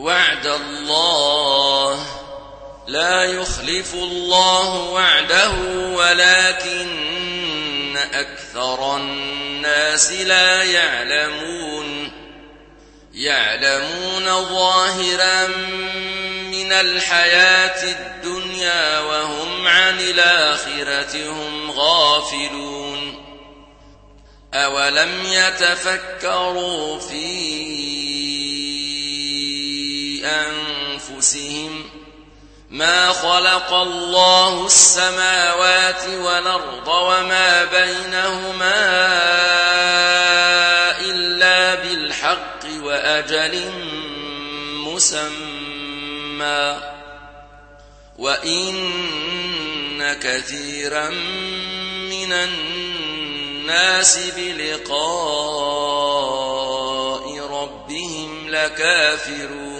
وعد الله لا يخلف الله وعده ولكن أكثر الناس لا يعلمون يعلمون ظاهرا من الحياة الدنيا وهم عن الآخرة هم غافلون أولم يتفكروا في أنفسهم ما خلق الله السماوات والأرض وما بينهما إلا بالحق وأجل مسمى وإن كثيرا من الناس بلقاء ربهم لكافرون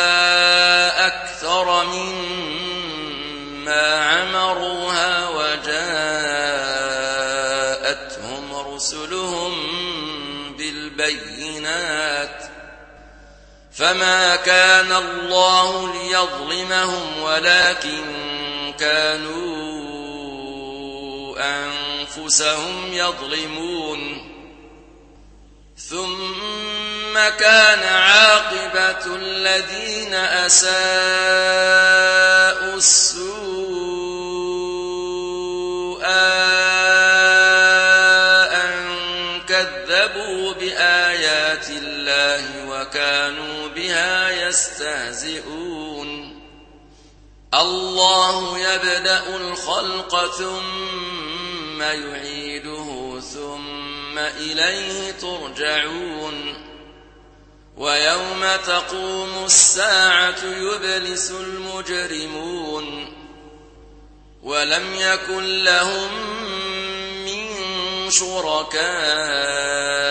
بالبينات فما كان الله ليظلمهم ولكن كانوا أنفسهم يظلمون ثم كان عاقبة الذين أساءوا السوء يستهزئون. الله يبدأ الخلق ثم يعيده ثم إليه ترجعون. ويوم تقوم الساعة يبلس المجرمون. ولم يكن لهم من شركائهم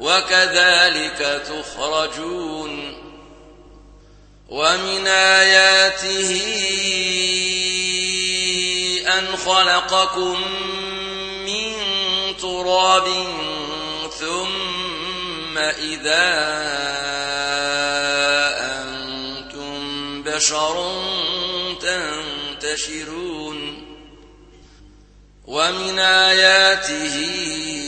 وكذلك تخرجون ومن آياته أن خلقكم من تراب ثم إذا أنتم بشر تنتشرون ومن آياته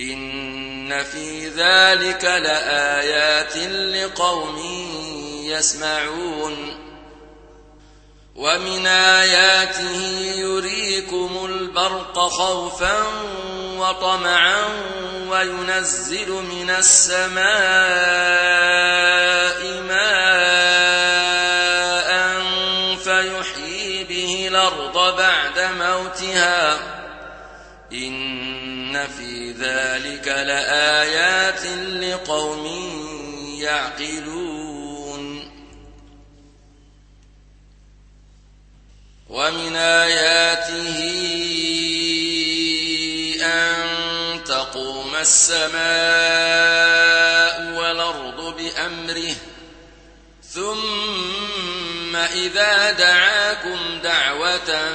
إن في ذلك لآيات لقوم يسمعون. ومن آياته يريكم البرق خوفا وطمعا وينزل من السماء إن في ذلك لآيات لقوم يعقلون. ومن آياته أن تقوم السماء والأرض بأمره ثم إذا دعاكم دعوة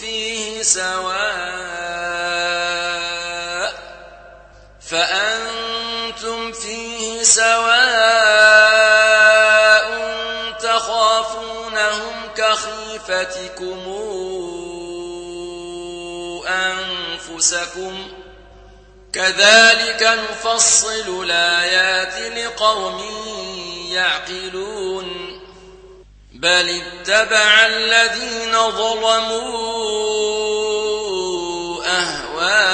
فيه سواء فأنتم فيه سواء تخافونهم كخيفتكم أنفسكم كذلك نفصل الآيات لقوم يعقلون بل اتبع الذين ظلموا أهواءهم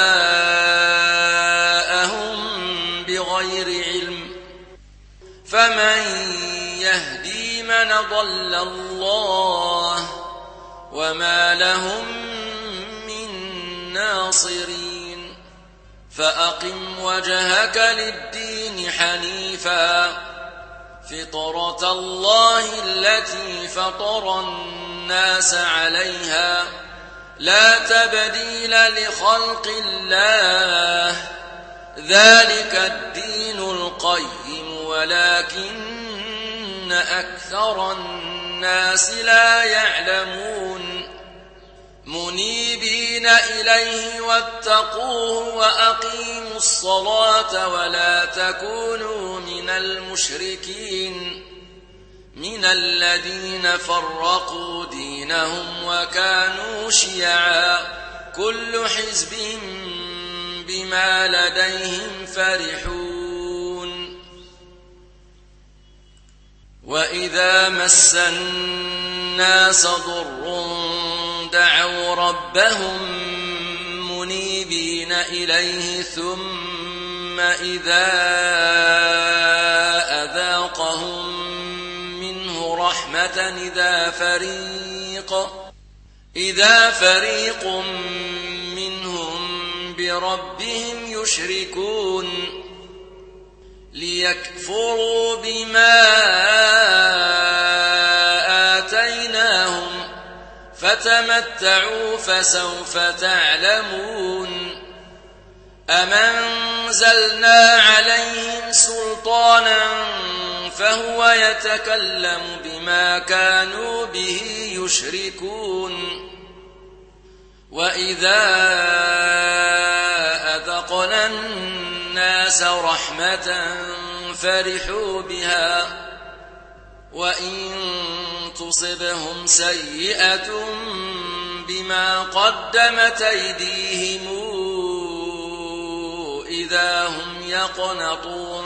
بغير علم. فمن يهدي من ضل الله وما لهم من ناصرين. فأقم وجهك للدين حنيفا. فطرة الله التي فطر الناس عليها. لا تبديل لخلق الله. ذلك الدين القيم ولكن أكثر الناس لا يعلمون. منيبين إليه واتقوه وأقيموا الصلاة ولا تكونوا من المشركين. الذين فرقوا دينهم وكانوا شيعا. كل حزب بما لديهم فرحون. وإذا مس الناس ضر دعوا ربهم منيبين إليه ثم إذا رحمة إذا فريق إذا فريق منهم بربهم يشركون ليكفروا بما آتيناهم فتمتعوا فسوف تعلمون. أمنزلنا عليهم سلطانا فهو يتكلم بما كانوا به يشركون. وإذا أذقنا الناس رحمة فرحوا بها وإن تصبهم سيئة بما قدمت أيديهم إذا هم يقنطون.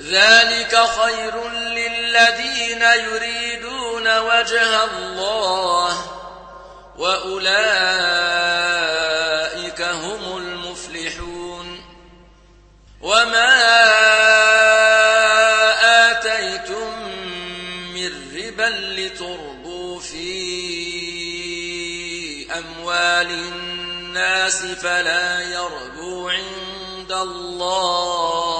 ذلك خير للذين يريدون وجه الله وأولئك هم المفلحون وما آتيتم من ربا لتربوا في أموال الناس فلا يربو عند الله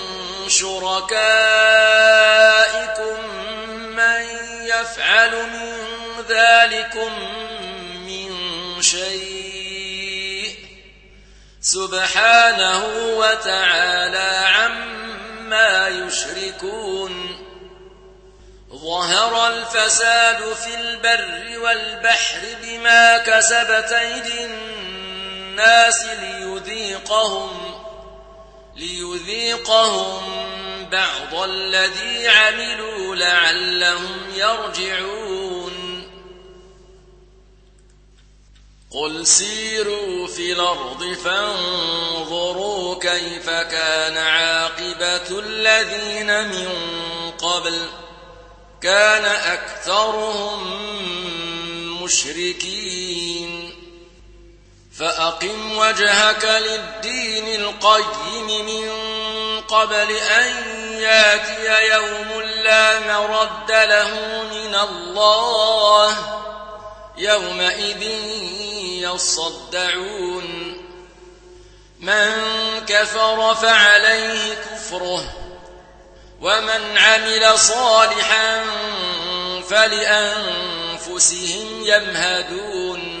شركائكم من يفعل من ذلكم من شيء سبحانه وتعالى عما يشركون ظهر الفساد في البر والبحر بما كسبت أيدي الناس ليذيقهم ليذيقهم بعض الذي عملوا لعلهم يرجعون. قل سيروا في الأرض فانظروا كيف كان عاقبة الذين من قبل. كان أكثرهم مشركين. فأقم وجهك للدين القيم من قبل أن ياتي يوم لا مرد له من الله يومئذ يصدعون. من كفر فعليه كفره ومن عمل صالحا فلأنفسهم يمهدون.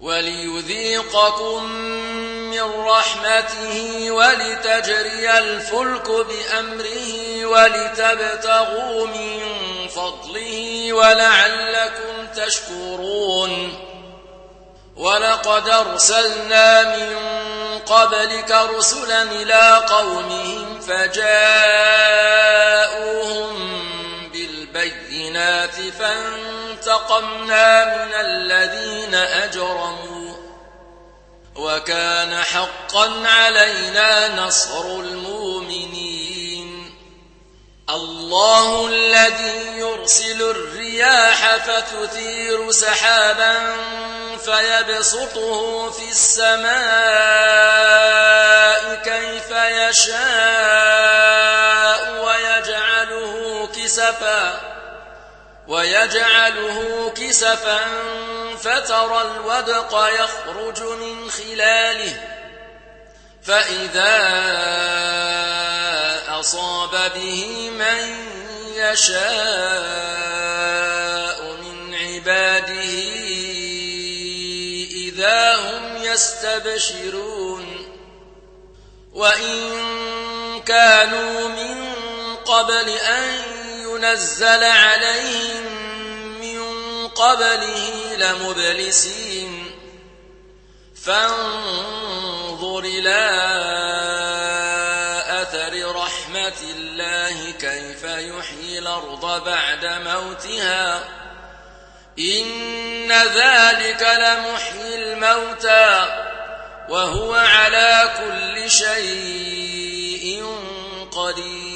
وليذيقكم من رحمته ولتجري الفلك بأمره ولتبتغوا من فضله ولعلكم تشكرون. ولقد أرسلنا من قبلك رسلا إلى قومهم فجاءوهم بالبينات السيئات فانتقمنا من الذين أجرموا وكان حقا علينا نصر المؤمنين. الله الذي يرسل الرياح فتثير سحابا فيبسطه في السماء كيف يشاء ويجعله كسفا ويجعله كسفا فترى الودق يخرج من خلاله. فإذا أصاب به من يشاء من عباده إذا هم يستبشرون. وإن كانوا من قبل أن ينزل عليهم من قبله لمبلسين فانظر إلى أثر رحمة الله كيف يحيي الأرض بعد موتها إن ذلك لمحيي الموتى وهو على كل شيء قدير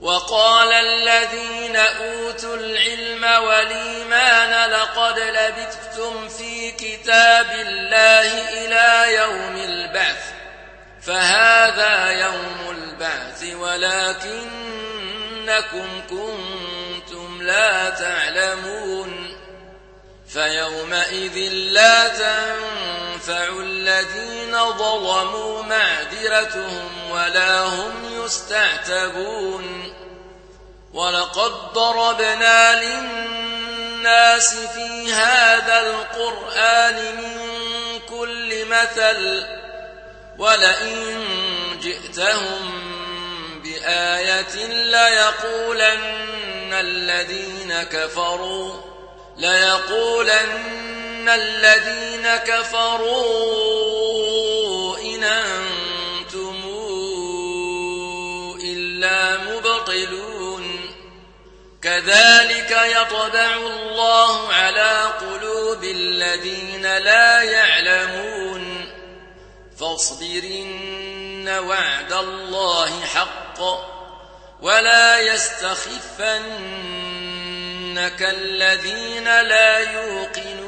وقال الذين أوتوا العلم والإيمان لقد لبثتم في كتاب الله إلى يوم البعث فهذا يوم البعث ولكنكم كنتم لا تعلمون فيومئذ لا تنفع الذين ظلموا معذرتهم ولا هم يستعتبون ولقد ضربنا للناس في هذا القرآن من كل مثل ولئن جئتهم بآية ليقولن الذين كفروا ليقولن الذين كفروا إن أنتم إلا مبطلون كذلك يطبع الله على قلوب الذين لا يعلمون فاصبرن وعد الله حق ولا يستخفن إنك الذين لا يوقنون